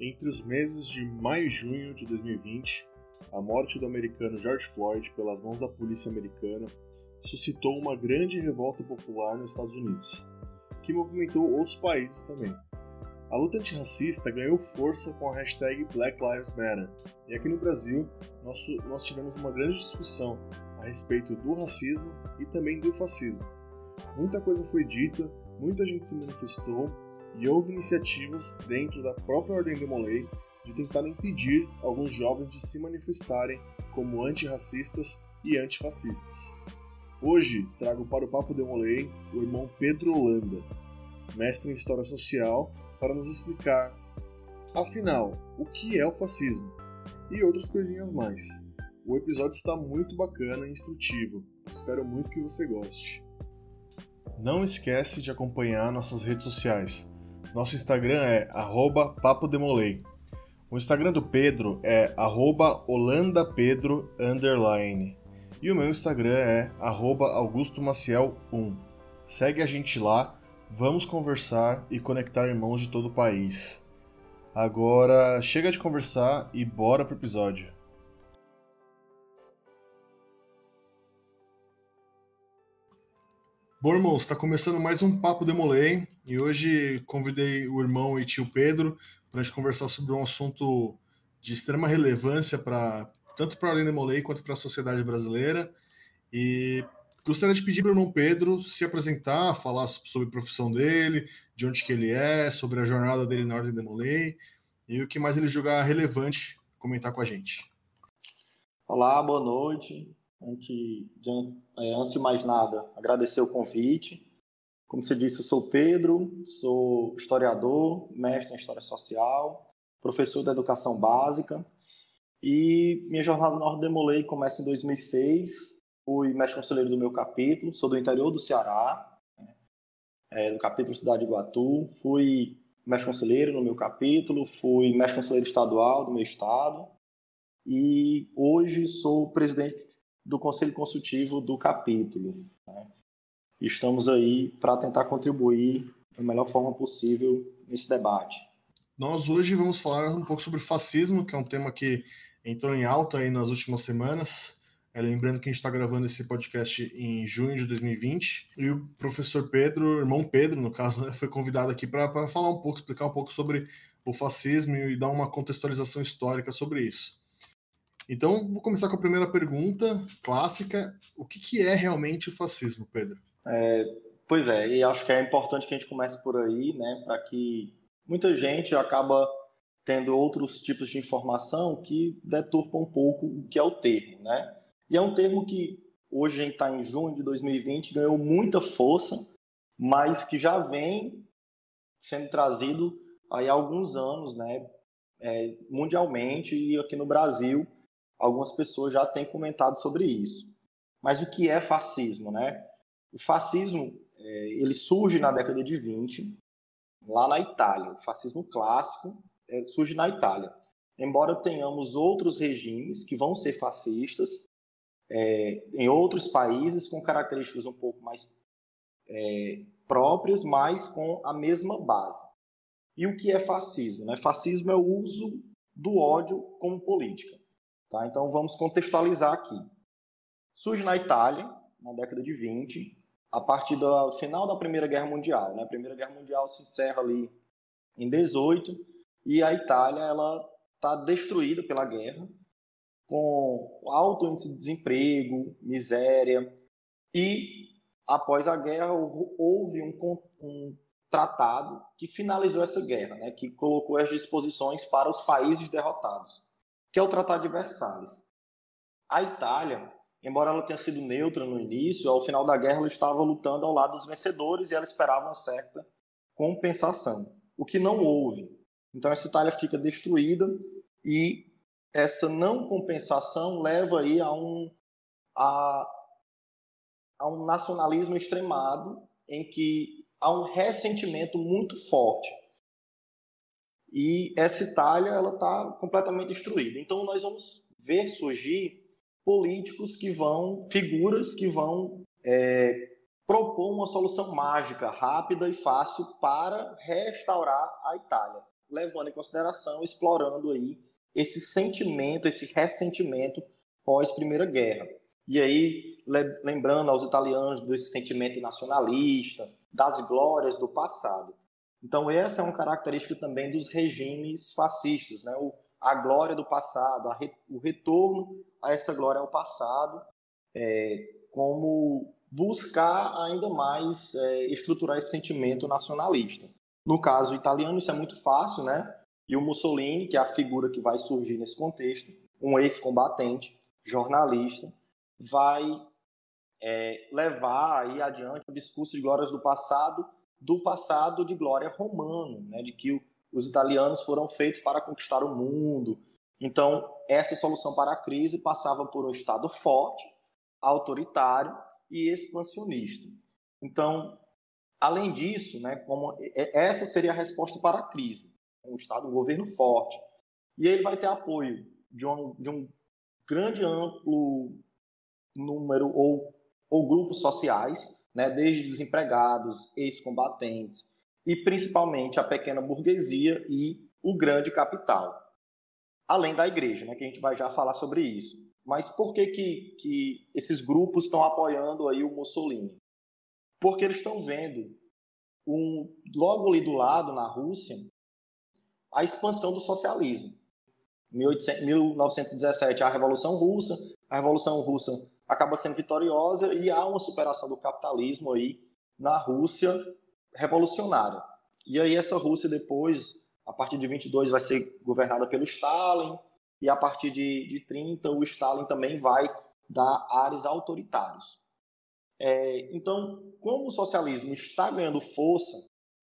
Entre os meses de maio e junho de 2020, a morte do americano George Floyd pelas mãos da polícia americana suscitou uma grande revolta popular nos Estados Unidos, que movimentou outros países também. A luta antirracista ganhou força com a hashtag Black Lives Matter, e aqui no Brasil nós, nós tivemos uma grande discussão a respeito do racismo e também do fascismo. Muita coisa foi dita, muita gente se manifestou e houve iniciativas dentro da própria Ordem de Molay de tentar impedir alguns jovens de se manifestarem como antirracistas e antifascistas. Hoje trago para o Papo de Molay o irmão Pedro Holanda, mestre em História Social, para nos explicar, afinal, o que é o fascismo e outras coisinhas mais. O episódio está muito bacana e instrutivo, espero muito que você goste. Não esquece de acompanhar nossas redes sociais. Nosso Instagram é @papodemolei. O Instagram do Pedro é holandapedro e o meu Instagram é augustomaciel1. Segue a gente lá, vamos conversar e conectar irmãos de todo o país. Agora chega de conversar e bora pro episódio. Bom, irmãos, está começando mais um Papo Demolei e hoje convidei o irmão e tio Pedro para a gente conversar sobre um assunto de extrema relevância para tanto para a Arena Demolei quanto para a sociedade brasileira. E gostaria de pedir para o irmão Pedro se apresentar, falar sobre a profissão dele, de onde que ele é, sobre a jornada dele na Ordem Demolei e o que mais ele julgar relevante comentar com a gente. Olá, boa noite. Antes de, antes de mais nada, agradecer o convite. Como você disse, eu sou Pedro, sou historiador, mestre em História Social, professor da Educação Básica. E minha jornada na Ordem Demolei começa em 2006. Fui mestre conselheiro do meu capítulo, sou do interior do Ceará, é, do capítulo Cidade de Iguatu. Fui mestre conselheiro no meu capítulo, fui mestre conselheiro estadual do meu estado. E hoje sou presidente do Conselho Consultivo do capítulo. Né? Estamos aí para tentar contribuir da melhor forma possível nesse debate. Nós hoje vamos falar um pouco sobre fascismo, que é um tema que entrou em alta aí nas últimas semanas. É, lembrando que a gente está gravando esse podcast em junho de 2020 e o professor Pedro, irmão Pedro, no caso, né, foi convidado aqui para falar um pouco, explicar um pouco sobre o fascismo e dar uma contextualização histórica sobre isso. Então, vou começar com a primeira pergunta clássica: o que, que é realmente o fascismo, Pedro? É, pois é, e acho que é importante que a gente comece por aí, né, para que muita gente acaba tendo outros tipos de informação que deturpa um pouco o que é o termo, né? E é um termo que hoje a gente está em junho de 2020 ganhou muita força, mas que já vem sendo trazido aí há alguns anos, né, é, mundialmente e aqui no Brasil algumas pessoas já têm comentado sobre isso. Mas o que é fascismo, né? O fascismo, é, ele surge na década de 20, lá na Itália. O fascismo clássico é, surge na Itália. Embora tenhamos outros regimes que vão ser fascistas é, em outros países com características um pouco mais é, próprias, mas com a mesma base. E o que é fascismo? Né? Fascismo é o uso do ódio como política. Tá? Então vamos contextualizar aqui. Surge na Itália, na década de 20, a partir do final da Primeira Guerra Mundial. Né? A Primeira Guerra Mundial se encerra ali em 18 e a Itália ela está destruída pela guerra, com alto índice de desemprego, miséria e após a guerra houve um, um tratado que finalizou essa guerra, né? que colocou as disposições para os países derrotados que é o Tratado de Versalhes. A Itália, embora ela tenha sido neutra no início, ao final da guerra ela estava lutando ao lado dos vencedores e ela esperava uma certa compensação, o que não houve. Então essa Itália fica destruída e essa não compensação leva aí a um a, a um nacionalismo extremado em que há um ressentimento muito forte e essa Itália ela está completamente destruída. Então nós vamos ver surgir políticos que vão, figuras que vão é, propor uma solução mágica, rápida e fácil para restaurar a Itália. levando em consideração, explorando aí esse sentimento, esse ressentimento pós Primeira Guerra. E aí, lembrando aos italianos desse sentimento nacionalista, das glórias do passado. Então, essa é uma característica também dos regimes fascistas, né? O, a glória do passado, re, o retorno a essa glória ao passado, é, como buscar ainda mais é, estruturar esse sentimento nacionalista. No caso italiano, isso é muito fácil, né? E o Mussolini, que é a figura que vai surgir nesse contexto, um ex-combatente, jornalista, vai é, levar aí adiante o discurso de glórias do passado, do passado de glória romano, né? De que os italianos foram feitos para conquistar o mundo. Então, essa solução para a crise passava por um Estado forte, autoritário e expansionista. Então, além disso, né, como essa seria a resposta para a crise, um Estado, um governo forte. E ele vai ter apoio de um, de um grande amplo número ou, ou grupos sociais, né, desde desempregados, ex-combatentes, e principalmente a pequena burguesia e o grande capital. Além da igreja, né, que a gente vai já falar sobre isso. Mas por que, que, que esses grupos estão apoiando aí o Mussolini? Porque eles estão vendo um, logo ali do lado, na Rússia, a expansão do socialismo. 1917, a Revolução Russa, a Revolução Russa acaba sendo vitoriosa e há uma superação do capitalismo aí na Rússia revolucionária. E aí essa Rússia depois, a partir de 22, vai ser governada pelo Stalin, e a partir de, de 30 o Stalin também vai dar ares autoritários. É, então, como o socialismo está ganhando força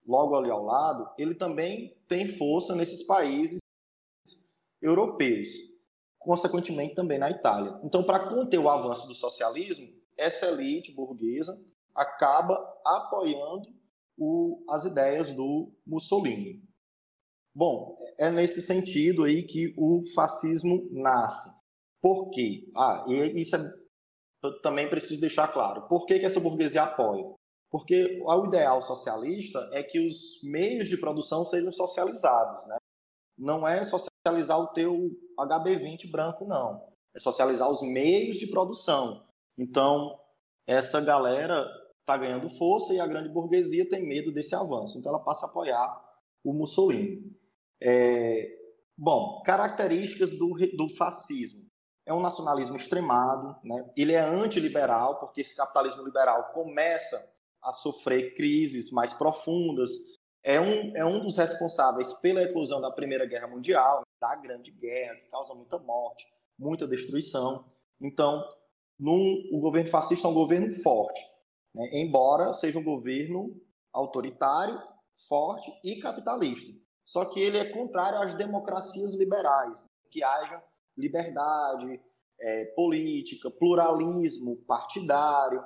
logo ali ao lado, ele também tem força nesses países europeus, consequentemente também na Itália. Então, para conter o avanço do socialismo, essa elite burguesa acaba apoiando o, as ideias do Mussolini. Bom, é nesse sentido aí que o fascismo nasce. Por quê? Ah, e isso é, eu também preciso deixar claro. Por que, que essa burguesia apoia? Porque o ideal socialista é que os meios de produção sejam socializados, né? Não é socializar o teu HB20 branco, não. É socializar os meios de produção. Então, essa galera está ganhando força e a grande burguesia tem medo desse avanço. Então ela passa a apoiar o Mussolini. É... Bom, características do, do fascismo. É um nacionalismo extremado, né? ele é antiliberal, porque esse capitalismo liberal começa a sofrer crises mais profundas. É um, é um dos responsáveis pela eclosão da Primeira Guerra Mundial, da Grande Guerra, que causa muita morte, muita destruição. Então, num, o governo fascista é um governo forte né? embora seja um governo autoritário, forte e capitalista. Só que ele é contrário às democracias liberais, que haja liberdade é, política, pluralismo partidário.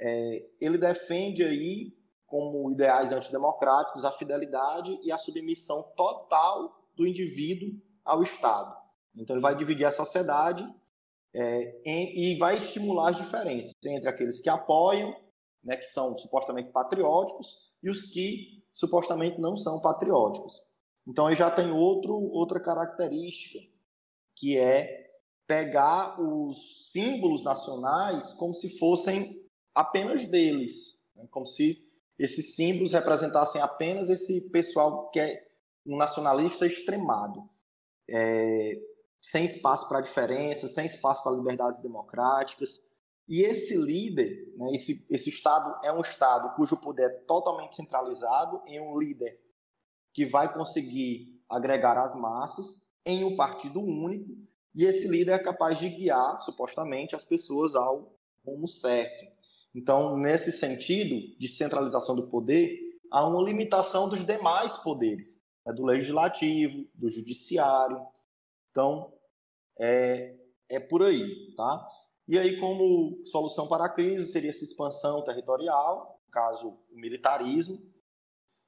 É, ele defende aí, como ideais antidemocráticos, a fidelidade e a submissão total do indivíduo ao Estado. Então, ele vai dividir a sociedade é, em, e vai estimular as diferenças entre aqueles que apoiam né, que são supostamente patrióticos, e os que supostamente não são patrióticos. Então aí já tem outro, outra característica, que é pegar os símbolos nacionais como se fossem apenas deles, né, como se esses símbolos representassem apenas esse pessoal que é um nacionalista extremado, é, sem espaço para diferenças, sem espaço para liberdades democráticas. E esse líder, né, esse, esse Estado é um Estado cujo poder é totalmente centralizado em um líder que vai conseguir agregar as massas em um partido único, e esse líder é capaz de guiar, supostamente, as pessoas ao rumo certo. Então, nesse sentido de centralização do poder, há uma limitação dos demais poderes, né, do legislativo, do judiciário. Então, é, é por aí, tá? E aí, como solução para a crise, seria essa expansão territorial, no caso, o militarismo,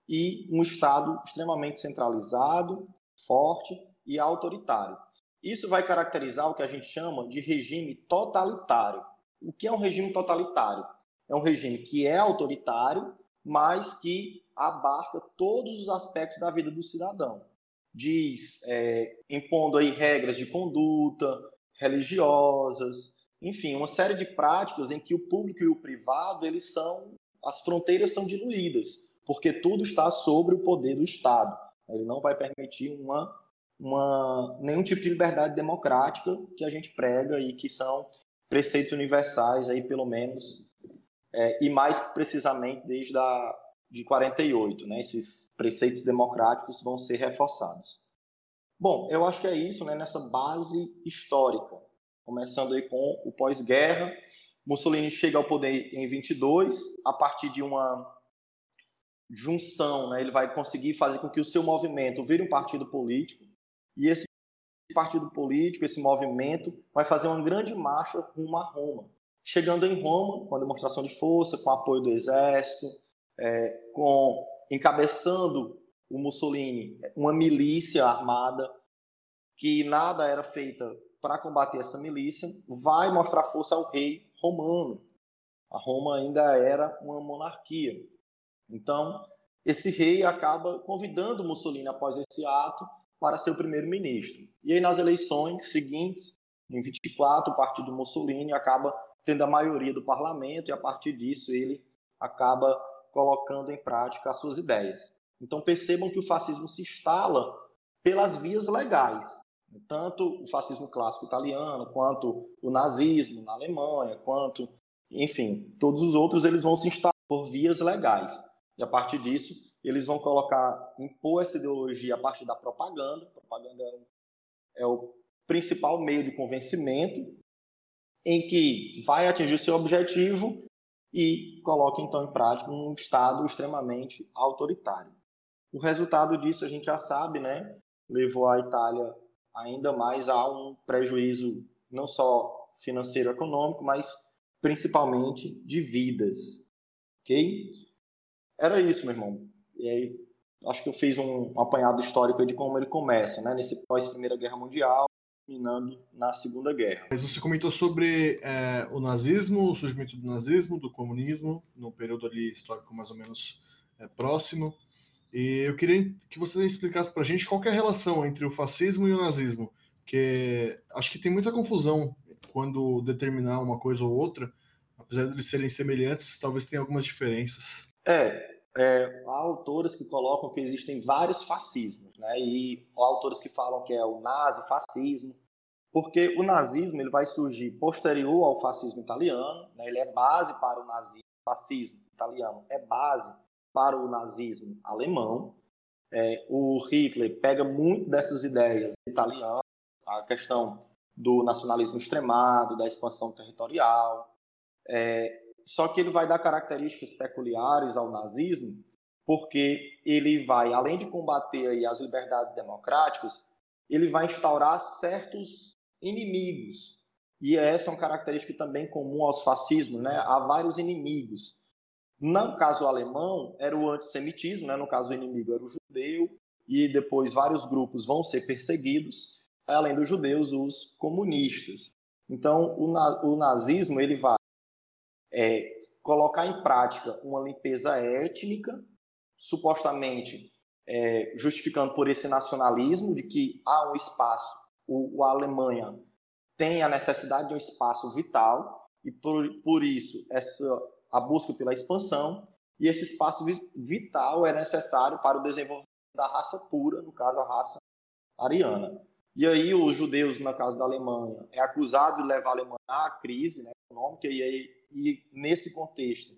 e um Estado extremamente centralizado, forte e autoritário. Isso vai caracterizar o que a gente chama de regime totalitário. O que é um regime totalitário? É um regime que é autoritário, mas que abarca todos os aspectos da vida do cidadão. diz é, impondo aí regras de conduta religiosas, enfim, uma série de práticas em que o público e o privado eles são as fronteiras são diluídas, porque tudo está sobre o poder do Estado. Ele não vai permitir uma, uma nenhum tipo de liberdade democrática que a gente prega e que são preceitos universais aí pelo menos é, e mais precisamente desde a de 48, né? Esses preceitos democráticos vão ser reforçados. Bom, eu acho que é isso, né? Nessa base histórica, começando aí com o pós-guerra. Mussolini chega ao poder em 22 a partir de uma junção, né? Ele vai conseguir fazer com que o seu movimento vire um partido político e esse partido político, esse movimento, vai fazer uma grande marcha rumo a Roma. Chegando em Roma, com a demonstração de força, com o apoio do exército, é, com encabeçando o Mussolini uma milícia armada que nada era feita para combater essa milícia, vai mostrar força ao rei romano. A Roma ainda era uma monarquia. Então, esse rei acaba convidando Mussolini após esse ato para ser o primeiro-ministro. E aí, nas eleições seguintes, em 24, o partido Mussolini acaba tendo a maioria do parlamento e, a partir disso, ele acaba colocando em prática as suas ideias. Então, percebam que o fascismo se instala pelas vias legais. Tanto o fascismo clássico italiano, quanto o nazismo na Alemanha, quanto, enfim, todos os outros, eles vão se instalar por vias legais. E a partir disso, eles vão colocar, impor essa ideologia a partir da propaganda. A propaganda é o principal meio de convencimento, em que vai atingir o seu objetivo e coloca então em prática um Estado extremamente autoritário. O resultado disso a gente já sabe, né? Levou a Itália ainda mais a um prejuízo não só financeiro econômico, mas principalmente de vidas. Ok? Era isso, meu irmão. E aí, acho que eu fiz um apanhado histórico de como ele começa, né? Nesse pós-Primeira Guerra Mundial, terminando na Segunda Guerra. Mas você comentou sobre é, o nazismo, o surgimento do nazismo, do comunismo, no período ali histórico mais ou menos é, próximo. E eu queria que você explicasse para a gente qual é a relação entre o fascismo e o nazismo, que acho que tem muita confusão quando determinar uma coisa ou outra, apesar de eles serem semelhantes, talvez tenha algumas diferenças. É, é, há autores que colocam que existem vários fascismos, né? E há autores que falam que é o nazi-fascismo, porque o nazismo ele vai surgir posterior ao fascismo italiano, né? ele é base para o nazismo, fascismo italiano é base para o nazismo alemão. É, o Hitler pega muito dessas ideias italianas, a questão do nacionalismo extremado, da expansão territorial. É, só que ele vai dar características peculiares ao nazismo, porque ele vai, além de combater aí as liberdades democráticas, ele vai instaurar certos inimigos. E essa é uma característica também comum aos fascismos, né? Há vários inimigos. No caso alemão, era o antissemitismo, né? no caso o inimigo era o judeu, e depois vários grupos vão ser perseguidos, além dos judeus, os comunistas. Então, o, na o nazismo ele vai é, colocar em prática uma limpeza étnica, supostamente é, justificando por esse nacionalismo de que há um espaço, o, a Alemanha tem a necessidade de um espaço vital, e por, por isso essa a busca pela expansão, e esse espaço vital é necessário para o desenvolvimento da raça pura, no caso a raça ariana. E aí os judeus, no caso da Alemanha, é acusado de levar a Alemanha à crise né, econômica, e, aí, e nesse contexto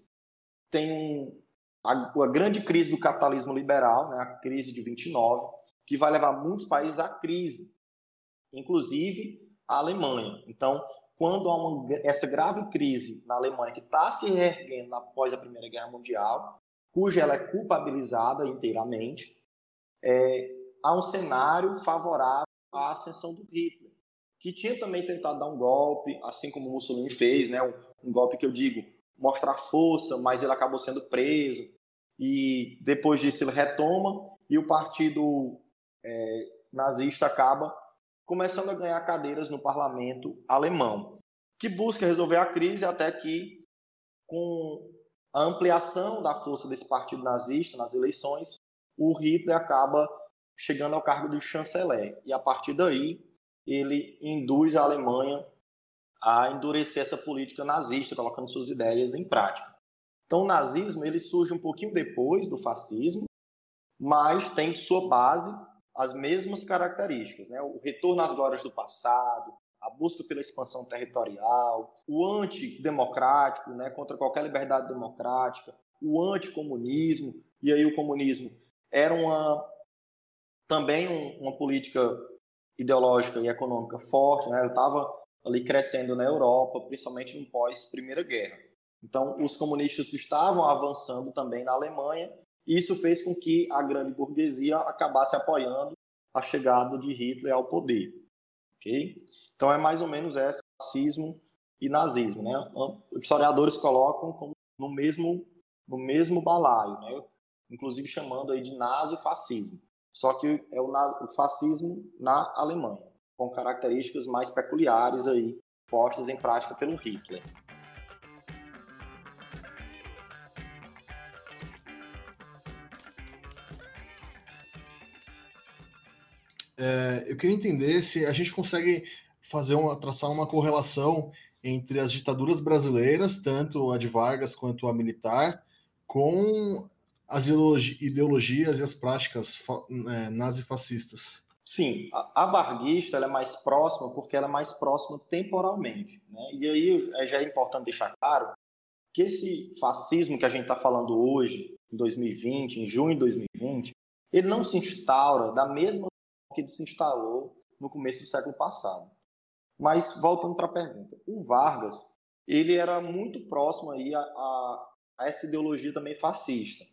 tem um, a, a, grande crise do capitalismo liberal, né, a crise de 29, que vai levar muitos países à crise, inclusive a Alemanha. Então, quando há uma, essa grave crise na Alemanha, que está se reerguendo após a Primeira Guerra Mundial, cuja ela é culpabilizada inteiramente, é, há um cenário favorável à ascensão do Hitler, que tinha também tentado dar um golpe, assim como Mussolini fez, né, um, um golpe que eu digo, mostrar força, mas ele acabou sendo preso, e depois disso ele retoma, e o partido é, nazista acaba começando a ganhar cadeiras no parlamento alemão, que busca resolver a crise até que, com a ampliação da força desse partido nazista nas eleições, o Hitler acaba chegando ao cargo de chanceler. E a partir daí, ele induz a Alemanha a endurecer essa política nazista, colocando suas ideias em prática. Então, o nazismo ele surge um pouquinho depois do fascismo, mas tem sua base as mesmas características, né? O retorno às glórias do passado, a busca pela expansão territorial, o antidemocrático, né, contra qualquer liberdade democrática, o anticomunismo, e aí o comunismo era uma também um, uma política ideológica e econômica forte, né? Estava ali crescendo na Europa, principalmente no pós Primeira Guerra. Então, os comunistas estavam avançando também na Alemanha isso fez com que a grande burguesia acabasse apoiando a chegada de Hitler ao poder. Então é mais ou menos esse fascismo e nazismo. Né? Os historiadores colocam como no mesmo, no mesmo balaio, né? inclusive chamando aí de nazi-fascismo. Só que é o, o fascismo na Alemanha, com características mais peculiares aí postas em prática pelo Hitler. É, eu queria entender se a gente consegue fazer uma, traçar uma correlação entre as ditaduras brasileiras, tanto a de Vargas quanto a militar, com as ideologias e as práticas é, nazifascistas. Sim, a, varguista é mais próxima porque ela é mais próxima temporalmente. Né? E aí é, já é importante deixar claro que esse fascismo que a gente está falando hoje, em 2020, em junho de 2020, ele não se instaura da mesma que se instalou no começo do século passado. Mas voltando para a pergunta, o Vargas ele era muito próximo aí a, a, a, essa ideologia também fascista.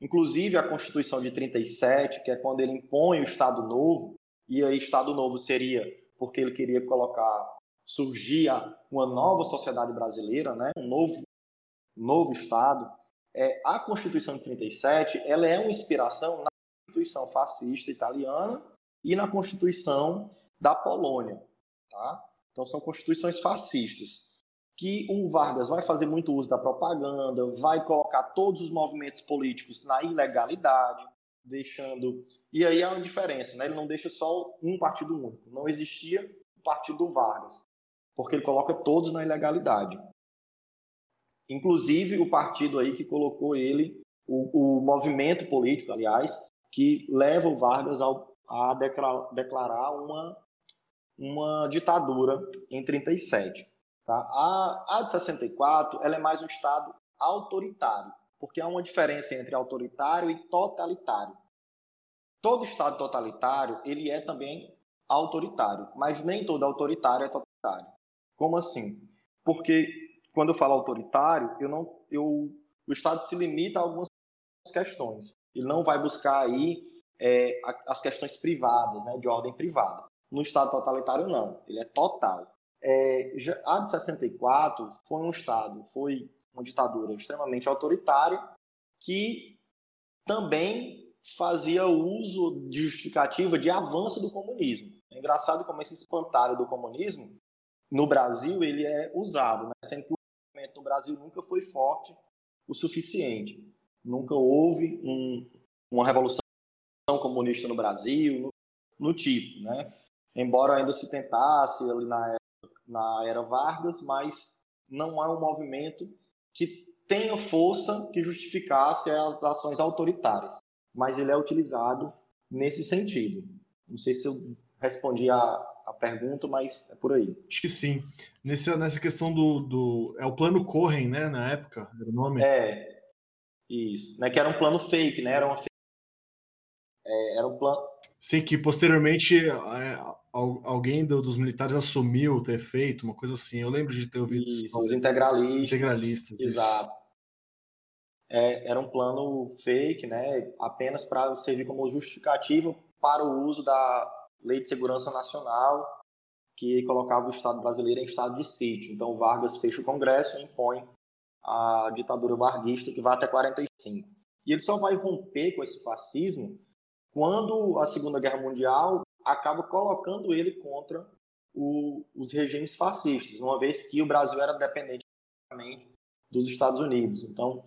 Inclusive a Constituição de 37, que é quando ele impõe o Estado Novo, e aí Estado Novo seria porque ele queria colocar surgir uma nova sociedade brasileira, né, um novo novo Estado. É, a Constituição de 37 ela é uma inspiração na Constituição fascista italiana e na Constituição da Polônia. Tá? Então, são constituições fascistas. Que o Vargas vai fazer muito uso da propaganda, vai colocar todos os movimentos políticos na ilegalidade, deixando. E aí há uma diferença, né? ele não deixa só um partido único. Não existia o partido do Vargas, porque ele coloca todos na ilegalidade. Inclusive o partido aí que colocou ele, o, o movimento político, aliás, que leva o Vargas ao a declarar uma, uma ditadura em 37. Tá? A, a de 64 ela é mais um Estado autoritário, porque há uma diferença entre autoritário e totalitário. Todo Estado totalitário ele é também autoritário, mas nem todo autoritário é totalitário. Como assim? Porque quando eu falo autoritário, eu não, eu, o Estado se limita a algumas questões. Ele não vai buscar aí é, as questões privadas, né, de ordem privada. No Estado totalitário, não, ele é total. É, a de 64 foi um Estado, foi uma ditadura extremamente autoritária que também fazia uso de justificativa de avanço do comunismo. É engraçado como esse espantalho do comunismo no Brasil ele é usado, né? sendo que o movimento no Brasil nunca foi forte o suficiente. Nunca houve um, uma revolução comunista no Brasil, no, no tipo, né? Embora ainda se tentasse ali na era, na era Vargas, mas não é um movimento que tenha força que justificasse as ações autoritárias. Mas ele é utilizado nesse sentido. Não sei se eu respondi a, a pergunta, mas é por aí. Acho que sim. Nesse, nessa questão do, do. É o plano Corren, né? Na época, era o nome? É. Isso. Né, que era um plano fake, né? Era uma é, era um plano. Sim, que posteriormente é, alguém do, dos militares assumiu ter feito, uma coisa assim. Eu lembro de ter ouvido isso. Os integralistas. Integralistas. Exato. É, era um plano fake, né? Apenas para servir como justificativa para o uso da Lei de Segurança Nacional, que colocava o Estado brasileiro em estado de sítio. Então, Vargas fecha o Congresso e impõe a ditadura varguista, que vai até 45. E ele só vai romper com esse fascismo quando a Segunda Guerra Mundial acaba colocando ele contra o, os regimes fascistas, uma vez que o Brasil era dependente dos Estados Unidos. Então,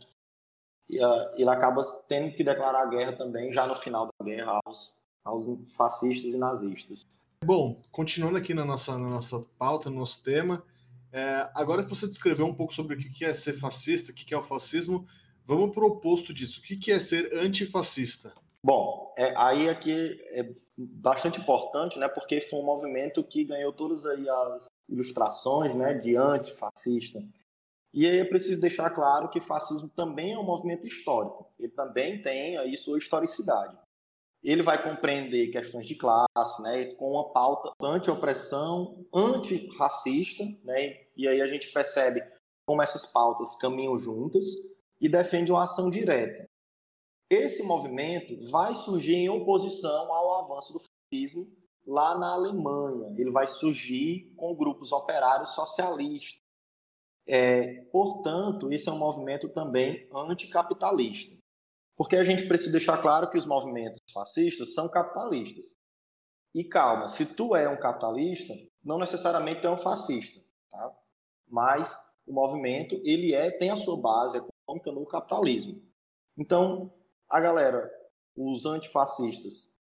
ele acaba tendo que declarar guerra também, já no final da guerra, aos aos fascistas e nazistas. Bom, continuando aqui na nossa, na nossa pauta, no nosso tema, é, agora que você descreveu um pouco sobre o que é ser fascista, o que é o fascismo, vamos para o oposto disso. O que é ser antifascista? Bom, é, aí aqui é bastante importante, né, porque foi um movimento que ganhou todas aí as ilustrações né, de antifascista. E aí é preciso deixar claro que fascismo também é um movimento histórico. Ele também tem aí sua historicidade. Ele vai compreender questões de classe, né, com uma pauta anti-opressão, anti-racista, né, e aí a gente percebe como essas pautas caminham juntas e defende uma ação direta. Esse movimento vai surgir em oposição ao avanço do fascismo lá na Alemanha. Ele vai surgir com grupos operários socialistas. É, portanto, esse é um movimento também anticapitalista. Porque a gente precisa deixar claro que os movimentos fascistas são capitalistas. E calma, se tu é um capitalista, não necessariamente tu é um fascista, tá? Mas o movimento, ele é tem a sua base econômica no capitalismo. Então, a galera, os antifascistas,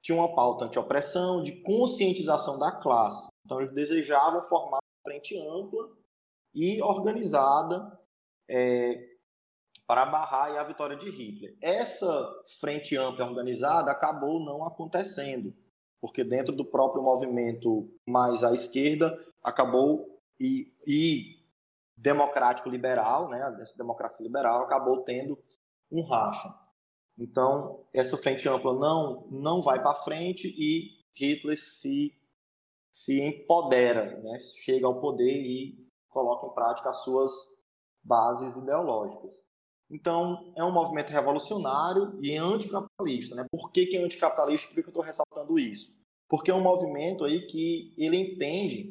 tinham uma pauta anti-opressão, de conscientização da classe. Então, eles desejavam formar uma frente ampla e organizada é, para barrar a vitória de Hitler. Essa frente ampla e organizada acabou não acontecendo, porque dentro do próprio movimento mais à esquerda acabou e, e democrático liberal, né, dessa democracia liberal acabou tendo um racha. Então, essa frente ampla não, não vai para frente e Hitler se, se empodera, né? chega ao poder e coloca em prática as suas bases ideológicas. Então, é um movimento revolucionário e anticapitalista. Né? Por que, que é anticapitalista? Por que, que eu estou ressaltando isso? Porque é um movimento aí que ele entende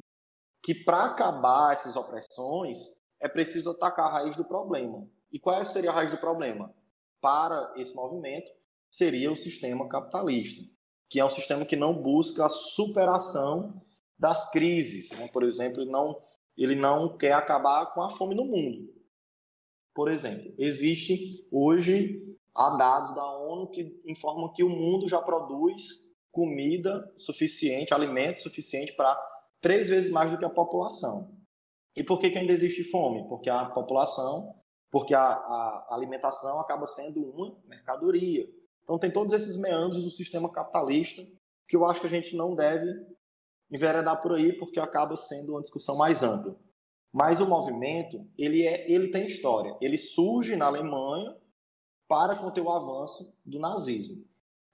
que para acabar essas opressões é preciso atacar a raiz do problema. E qual seria a raiz do problema? Para esse movimento seria o sistema capitalista, que é um sistema que não busca a superação das crises. Né? Por exemplo, não, ele não quer acabar com a fome no mundo. Por exemplo, existe hoje há dados da ONU que informam que o mundo já produz comida suficiente, alimento suficiente para três vezes mais do que a população. E por que, que ainda existe fome? Porque a população porque a, a alimentação acaba sendo uma mercadoria. Então tem todos esses meandros do sistema capitalista que eu acho que a gente não deve enveredar por aí porque acaba sendo uma discussão mais ampla. Mas o movimento, ele é, ele tem história. Ele surge na Alemanha para conter o avanço do nazismo.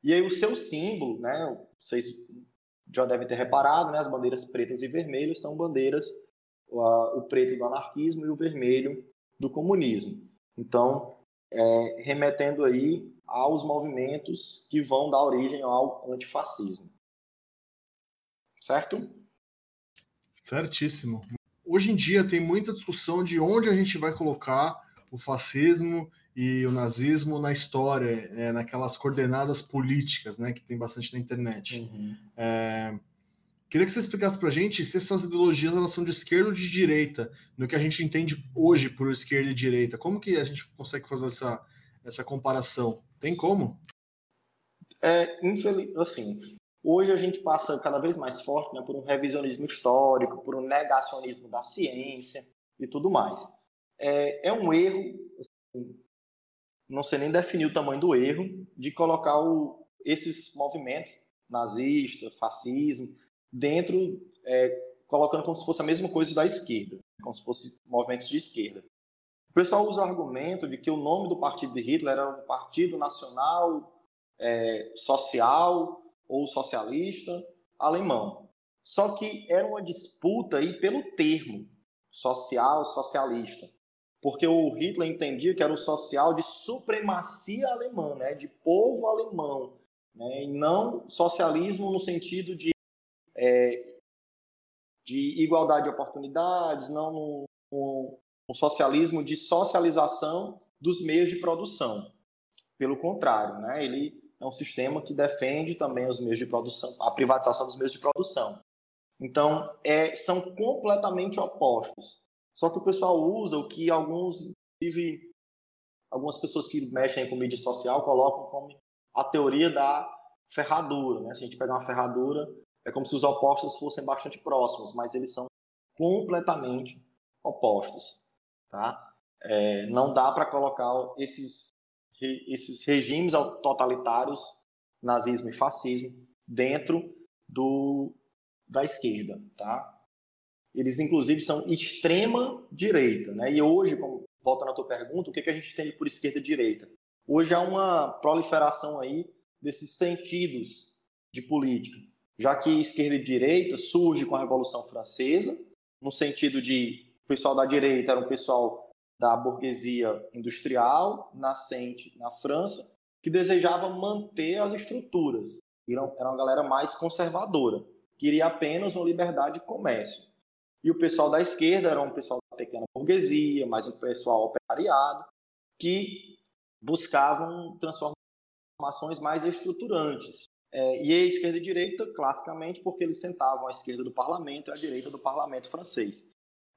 E aí o seu símbolo, né, vocês já devem ter reparado, né, as bandeiras pretas e vermelhas são bandeiras o preto do anarquismo e o vermelho do comunismo. Então, é, remetendo aí aos movimentos que vão dar origem ao antifascismo. Certo? Certíssimo. Hoje em dia tem muita discussão de onde a gente vai colocar o fascismo e o nazismo na história, é, naquelas coordenadas políticas, né, que tem bastante na internet. Uhum. É, Queria que você explicasse para a gente se essas ideologias elas são de esquerda ou de direita, no que a gente entende hoje por esquerda e direita. Como que a gente consegue fazer essa, essa comparação? Tem como? É, infeliz... assim, hoje a gente passa cada vez mais forte né, por um revisionismo histórico, por um negacionismo da ciência e tudo mais. É, é um erro, assim, não sei nem definir o tamanho do erro, de colocar o, esses movimentos nazista, fascismo, dentro, é, colocando como se fosse a mesma coisa da esquerda, como se fosse movimentos de esquerda. O pessoal usa o argumento de que o nome do partido de Hitler era um partido nacional é, social ou socialista alemão. Só que era uma disputa aí pelo termo social, socialista. Porque o Hitler entendia que era o social de supremacia alemã, né, de povo alemão, né, e não socialismo no sentido de é, de igualdade de oportunidades, não no socialismo de socialização dos meios de produção. Pelo contrário, né, ele é um sistema que defende também os meios de produção, a privatização dos meios de produção. Então, é, são completamente opostos. Só que o pessoal usa o que alguns, inclusive, algumas pessoas que mexem com mídia social colocam como a teoria da ferradura, né? Se a gente pegar uma ferradura, é como se os opostos fossem bastante próximos, mas eles são completamente opostos, tá? É, não dá para colocar esses, esses regimes totalitários, nazismo e fascismo, dentro do, da esquerda, tá? Eles, inclusive, são extrema direita, né? E hoje, como, volta na tua pergunta, o que, que a gente entende por esquerda e direita? Hoje há uma proliferação aí desses sentidos de política, já que esquerda e direita surge com a Revolução Francesa, no sentido de o pessoal da direita era um pessoal da burguesia industrial nascente na França, que desejava manter as estruturas. Era uma galera mais conservadora, queria apenas uma liberdade de comércio. E o pessoal da esquerda era um pessoal da pequena burguesia, mais um pessoal operariado, que buscavam transformações mais estruturantes. É, e a esquerda e a direita, classicamente, porque eles sentavam à esquerda do parlamento e à direita do parlamento francês.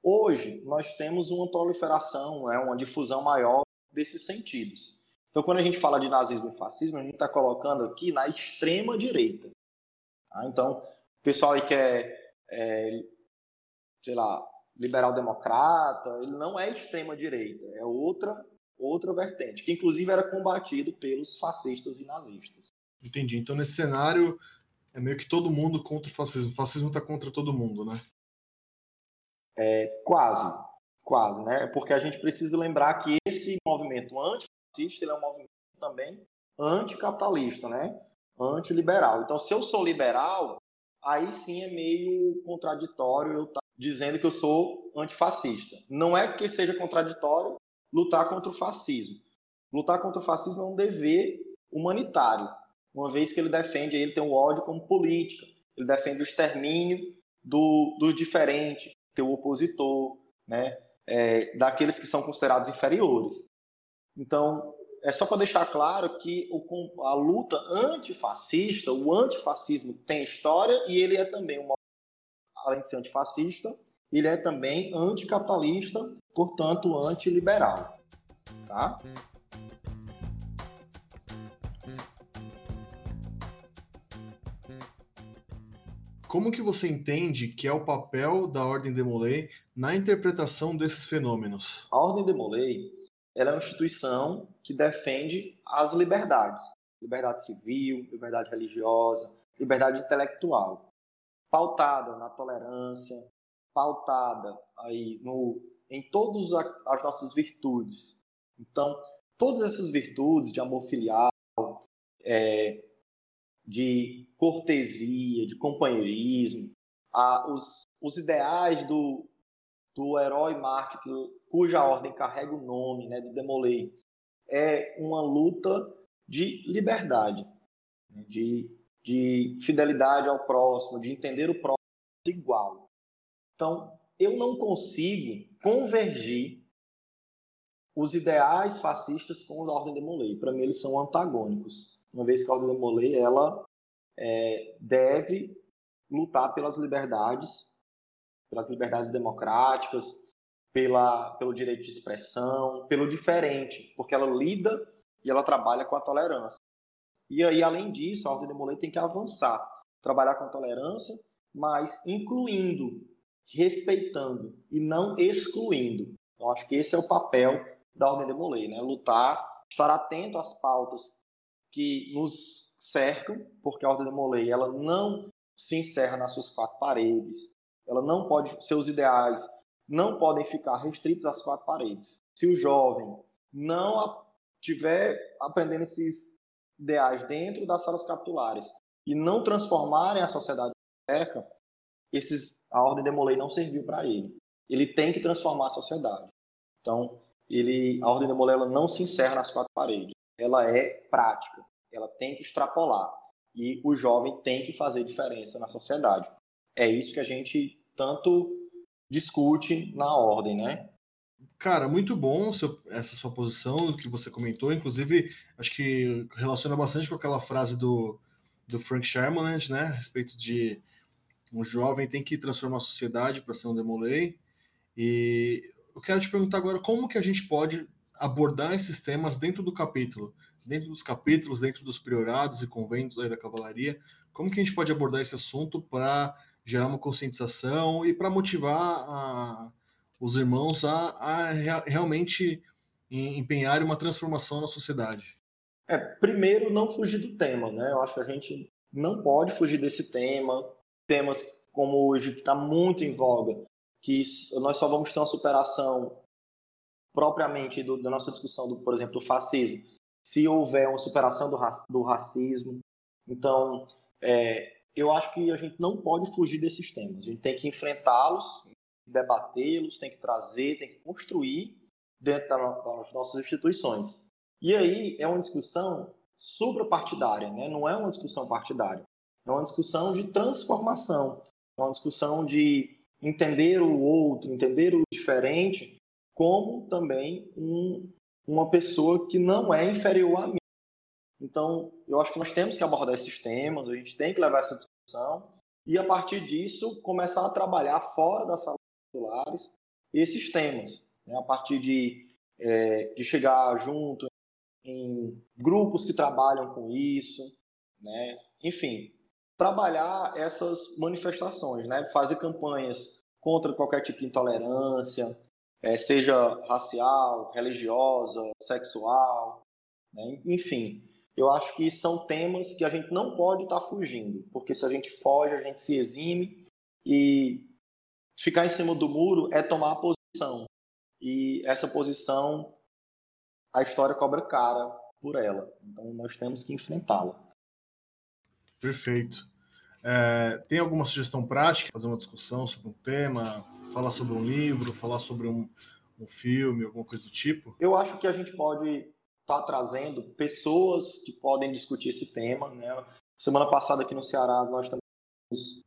Hoje, nós temos uma proliferação, né, uma difusão maior desses sentidos. Então, quando a gente fala de nazismo e fascismo, a gente está colocando aqui na extrema direita. Tá? Então, o pessoal aí que é, é sei lá, liberal-democrata, ele não é extrema direita, é outra outra vertente, que inclusive era combatido pelos fascistas e nazistas. Entendi. Então, nesse cenário, é meio que todo mundo contra o fascismo. O fascismo está contra todo mundo, né? É, quase, quase, né? Porque a gente precisa lembrar que esse movimento antifascista é um movimento também anticapitalista, né? Antiliberal. Então, se eu sou liberal, aí sim é meio contraditório eu estar tá dizendo que eu sou antifascista. Não é que seja contraditório lutar contra o fascismo. Lutar contra o fascismo é um dever humanitário, uma vez que ele defende, ele tem o ódio como política, ele defende o extermínio do, do diferente, teu opositor, né? É, daqueles que são considerados inferiores. Então, é só para deixar claro que o, a luta antifascista, o antifascismo tem história e ele é também, uma, além de ser antifascista, ele é também anticapitalista, portanto antiliberal. Tá? Como que você entende que é o papel da Ordem de Molay na interpretação desses fenômenos? A Ordem de Molay ela é uma instituição que defende as liberdades. Liberdade civil, liberdade religiosa, liberdade intelectual. Pautada na tolerância, pautada aí no, em todas as nossas virtudes. Então, todas essas virtudes de amor filial, é, de cortesia, de companheirismo, a, os, os ideais do, do herói mártir, cuja ordem carrega o nome né, do Demolei, é uma luta de liberdade, né, de, de fidelidade ao próximo, de entender o próximo igual. Então, eu não consigo convergir os ideais fascistas com a ordem de Molay. Para mim, eles são antagônicos uma vez que a Ordem de Molay ela é, deve lutar pelas liberdades, pelas liberdades democráticas, pela, pelo direito de expressão, pelo diferente, porque ela lida e ela trabalha com a tolerância. E aí, além disso, a Ordem de Molay tem que avançar, trabalhar com a tolerância, mas incluindo, respeitando e não excluindo. Então, acho que esse é o papel da Ordem de Molay, né? Lutar, estar atento às pautas que nos cercam, porque a Ordem de Molay ela não se encerra nas suas quatro paredes, ela não pode, seus ideais não podem ficar restritos às quatro paredes. Se o jovem não tiver aprendendo esses ideais dentro das salas capitulares e não transformarem a sociedade cerca, esses, a Ordem de Molay não serviu para ele. Ele tem que transformar a sociedade. Então, ele, a Ordem de Molay ela não se encerra nas quatro paredes ela é prática, ela tem que extrapolar e o jovem tem que fazer diferença na sociedade. É isso que a gente tanto discute na ordem, né? Cara, muito bom essa sua posição que você comentou. Inclusive, acho que relaciona bastante com aquela frase do, do Frank Sherman, né? A respeito de um jovem tem que transformar a sociedade para ser um demolei. E eu quero te perguntar agora como que a gente pode abordar esses temas dentro do capítulo, dentro dos capítulos, dentro dos priorados e conventos da cavalaria, como que a gente pode abordar esse assunto para gerar uma conscientização e para motivar a, os irmãos a, a realmente empenhar uma transformação na sociedade? É, primeiro, não fugir do tema, né? Eu acho que a gente não pode fugir desse tema. Temas como hoje, que está muito em voga, que nós só vamos ter uma superação propriamente do, da nossa discussão, do, por exemplo, do fascismo, se houver uma superação do, do racismo. Então, é, eu acho que a gente não pode fugir desses temas. A gente tem que enfrentá-los, debatê-los, tem que trazer, tem que construir dentro das nossas instituições. E aí é uma discussão suprapartidária, né? não é uma discussão partidária. É uma discussão de transformação, é uma discussão de entender o outro, entender o diferente, como também um, uma pessoa que não é inferior a mim. Então, eu acho que nós temos que abordar esses temas, a gente tem que levar essa discussão e, a partir disso, começar a trabalhar fora das salas titulares esses temas, né? a partir de, é, de chegar junto em grupos que trabalham com isso, né? enfim, trabalhar essas manifestações, né? fazer campanhas contra qualquer tipo de intolerância, é, seja racial, religiosa, sexual, né? enfim. Eu acho que são temas que a gente não pode estar tá fugindo, porque se a gente foge, a gente se exime e ficar em cima do muro é tomar posição. E essa posição, a história cobra cara por ela. Então nós temos que enfrentá-la. Perfeito. É, tem alguma sugestão prática? Fazer uma discussão sobre um tema, falar sobre um livro, falar sobre um, um filme, alguma coisa do tipo? Eu acho que a gente pode estar tá trazendo pessoas que podem discutir esse tema. Né? Semana passada aqui no Ceará nós também temos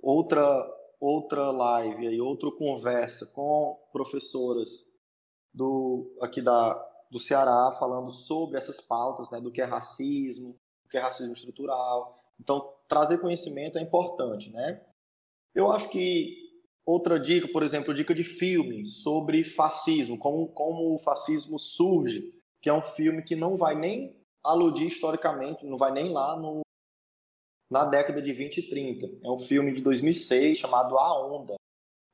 outra outra live e outra conversa com professoras do aqui da do Ceará falando sobre essas pautas, né, do que é racismo, do que é racismo estrutural. Então, trazer conhecimento é importante, né? Eu acho que outra dica, por exemplo, dica de filme sobre fascismo, como, como o fascismo surge, que é um filme que não vai nem aludir historicamente, não vai nem lá no, na década de 20 e 30. É um filme de 2006 chamado A Onda.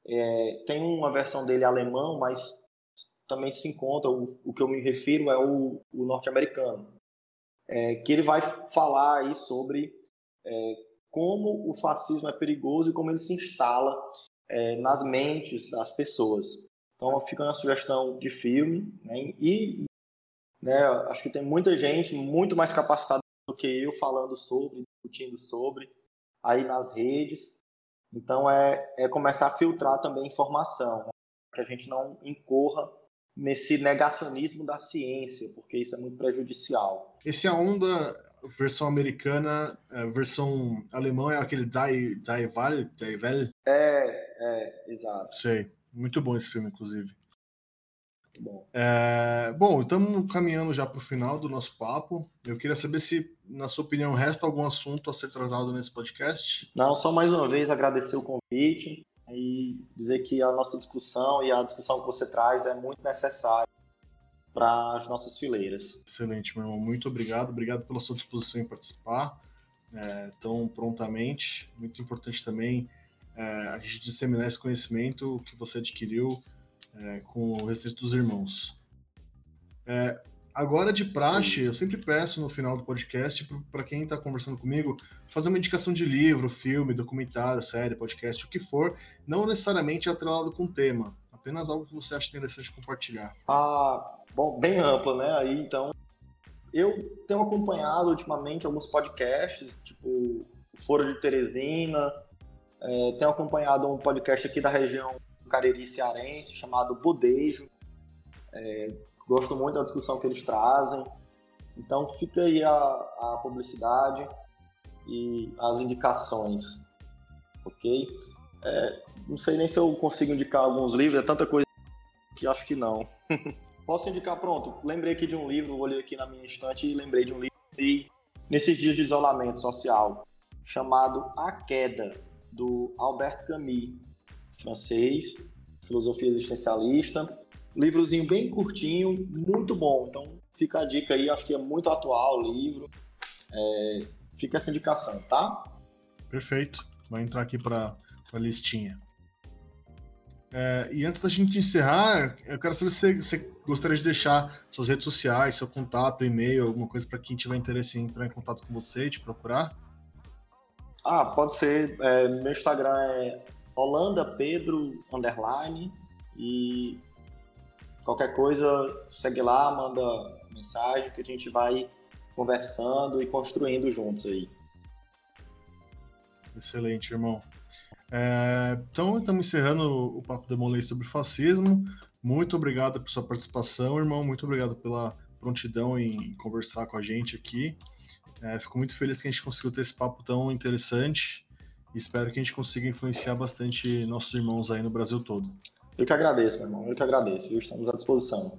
É, tem uma versão dele alemão, mas também se encontra, o, o que eu me refiro é o, o norte-americano, é, que ele vai falar aí sobre é, como o fascismo é perigoso e como ele se instala é, nas mentes das pessoas. Então fica uma sugestão de filme né, e né, acho que tem muita gente muito mais capacitada do que eu falando sobre, discutindo sobre aí nas redes. Então é, é começar a filtrar também informação, né, que a gente não incorra nesse negacionismo da ciência, porque isso é muito prejudicial. Esse é a onda versão americana, a versão alemã é aquele Die, Die Wahl, Die Welle. É, é, exato. Sei. Muito bom esse filme, inclusive. Bom. É, bom, estamos caminhando já para o final do nosso papo. Eu queria saber se, na sua opinião, resta algum assunto a ser tratado nesse podcast. Não, só mais uma vez agradecer o convite e dizer que a nossa discussão e a discussão que você traz é muito necessária para as nossas fileiras. Excelente, meu irmão. Muito obrigado. Obrigado pela sua disposição em participar é, tão prontamente. Muito importante também é, a gente disseminar esse conhecimento que você adquiriu é, com o restante dos irmãos. É, agora, de praxe, eu sempre peço no final do podcast para quem está conversando comigo fazer uma indicação de livro, filme, documentário, série, podcast, o que for, não necessariamente atrelado com o tema, apenas algo que você acha interessante compartilhar. Ah, bom, bem amplo, né? Aí então, eu tenho acompanhado ultimamente alguns podcasts, tipo Foro de Teresina, é, tenho acompanhado um podcast aqui da região Cariri Cearense chamado Budejo. É, gosto muito da discussão que eles trazem. Então fica aí a, a publicidade e as indicações, ok? É, não sei nem se eu consigo indicar alguns livros, é tanta coisa que acho que não. Posso indicar, pronto, lembrei aqui de um livro, olhei aqui na minha estante e lembrei de um livro e nesses dias de isolamento social, chamado A Queda, do Albert Camus, francês, filosofia existencialista. livrozinho bem curtinho, muito bom. Então fica a dica aí, acho que é muito atual o livro. É, fica essa indicação, tá? Perfeito. Vai entrar aqui para a listinha. É, e antes da gente encerrar, eu quero saber se você, gostaria de deixar suas redes sociais, seu contato, e-mail, alguma coisa para quem tiver interesse em entrar em contato com você e te procurar. Ah, pode ser. É, meu Instagram é Holanda Pedro underline e qualquer coisa segue lá, manda mensagem que a gente vai conversando e construindo juntos aí. Excelente, irmão. É, então, estamos encerrando o Papo Demolei sobre fascismo. Muito obrigado por sua participação, irmão. Muito obrigado pela prontidão em conversar com a gente aqui. É, fico muito feliz que a gente conseguiu ter esse papo tão interessante. Espero que a gente consiga influenciar bastante nossos irmãos aí no Brasil todo. Eu que agradeço, meu irmão. Eu que agradeço. Estamos à disposição.